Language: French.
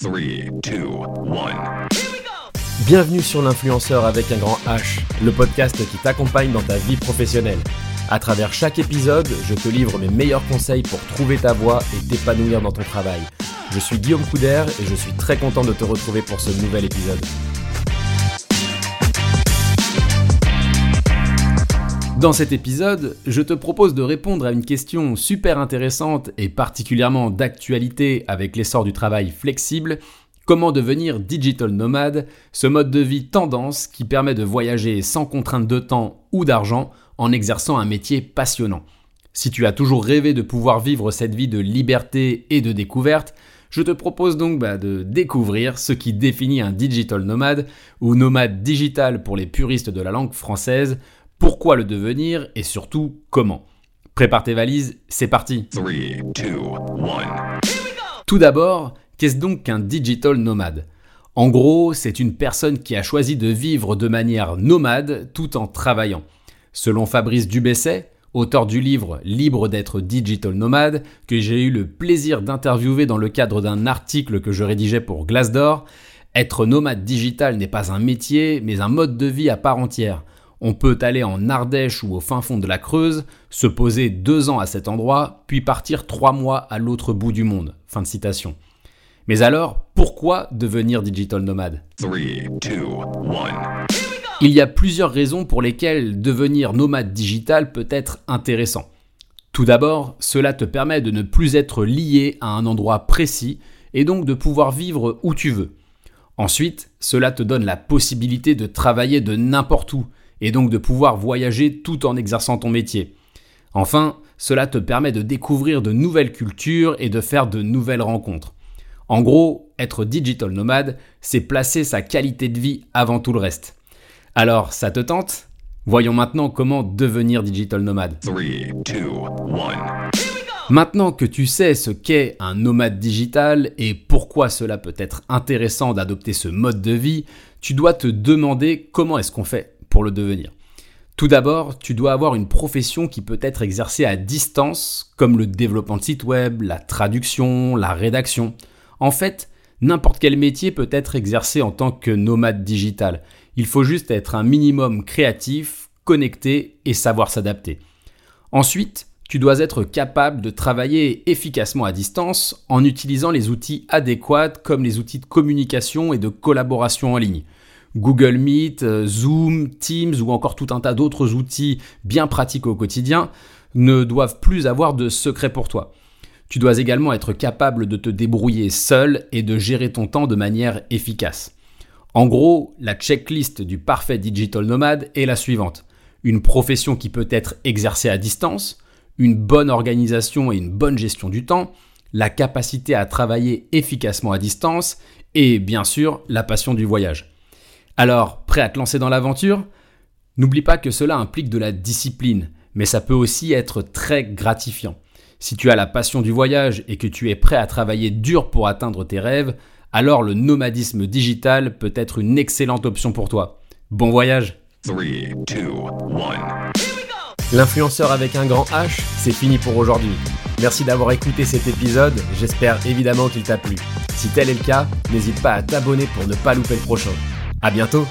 3, 2, 1. Bienvenue sur l'influenceur avec un grand H, le podcast qui t'accompagne dans ta vie professionnelle. À travers chaque épisode, je te livre mes meilleurs conseils pour trouver ta voie et t'épanouir dans ton travail. Je suis Guillaume Couder et je suis très content de te retrouver pour ce nouvel épisode. Dans cet épisode, je te propose de répondre à une question super intéressante et particulièrement d'actualité avec l'essor du travail flexible. Comment devenir digital nomade, ce mode de vie tendance qui permet de voyager sans contrainte de temps ou d'argent en exerçant un métier passionnant. Si tu as toujours rêvé de pouvoir vivre cette vie de liberté et de découverte, je te propose donc bah, de découvrir ce qui définit un digital nomade ou nomade digital pour les puristes de la langue française, pourquoi le devenir et surtout comment. Prépare tes valises, c'est parti 3, 2, 1. Tout d'abord, qu'est-ce donc qu'un digital nomade? En gros, c'est une personne qui a choisi de vivre de manière nomade tout en travaillant. Selon Fabrice Dubesset, auteur du livre Libre d'être digital nomade, que j'ai eu le plaisir d'interviewer dans le cadre d'un article que je rédigeais pour Glassdoor, être nomade digital n'est pas un métier, mais un mode de vie à part entière. On peut aller en Ardèche ou au fin fond de la Creuse, se poser deux ans à cet endroit, puis partir trois mois à l'autre bout du monde. Fin de citation. Mais alors, pourquoi devenir digital nomade? 3, 2, 1. Il y a plusieurs raisons pour lesquelles devenir nomade digital peut être intéressant. Tout d'abord, cela te permet de ne plus être lié à un endroit précis et donc de pouvoir vivre où tu veux. Ensuite, cela te donne la possibilité de travailler de n'importe où et donc de pouvoir voyager tout en exerçant ton métier. Enfin, cela te permet de découvrir de nouvelles cultures et de faire de nouvelles rencontres. En gros, être digital nomade, c'est placer sa qualité de vie avant tout le reste. Alors, ça te tente? Voyons maintenant comment devenir digital nomade. 3, 2, 1. Maintenant que tu sais ce qu'est un nomade digital et pourquoi cela peut être intéressant d'adopter ce mode de vie, tu dois te demander comment est-ce qu'on fait pour le devenir. Tout d'abord, tu dois avoir une profession qui peut être exercée à distance, comme le développement de site web, la traduction, la rédaction. En fait, n'importe quel métier peut être exercé en tant que nomade digital. Il faut juste être un minimum créatif, connecté et savoir s'adapter. Ensuite, tu dois être capable de travailler efficacement à distance en utilisant les outils adéquats comme les outils de communication et de collaboration en ligne. Google Meet, euh, Zoom, Teams ou encore tout un tas d'autres outils bien pratiques au quotidien ne doivent plus avoir de secret pour toi. Tu dois également être capable de te débrouiller seul et de gérer ton temps de manière efficace. En gros, la checklist du parfait digital nomade est la suivante. Une profession qui peut être exercée à distance, une bonne organisation et une bonne gestion du temps, la capacité à travailler efficacement à distance et bien sûr la passion du voyage. Alors, prêt à te lancer dans l'aventure? N'oublie pas que cela implique de la discipline, mais ça peut aussi être très gratifiant. Si tu as la passion du voyage et que tu es prêt à travailler dur pour atteindre tes rêves, alors le nomadisme digital peut être une excellente option pour toi. Bon voyage 3, 2, 1. L'influenceur avec un grand H, c'est fini pour aujourd'hui. Merci d'avoir écouté cet épisode, j'espère évidemment qu'il t'a plu. Si tel est le cas, n'hésite pas à t'abonner pour ne pas louper le prochain. À bientôt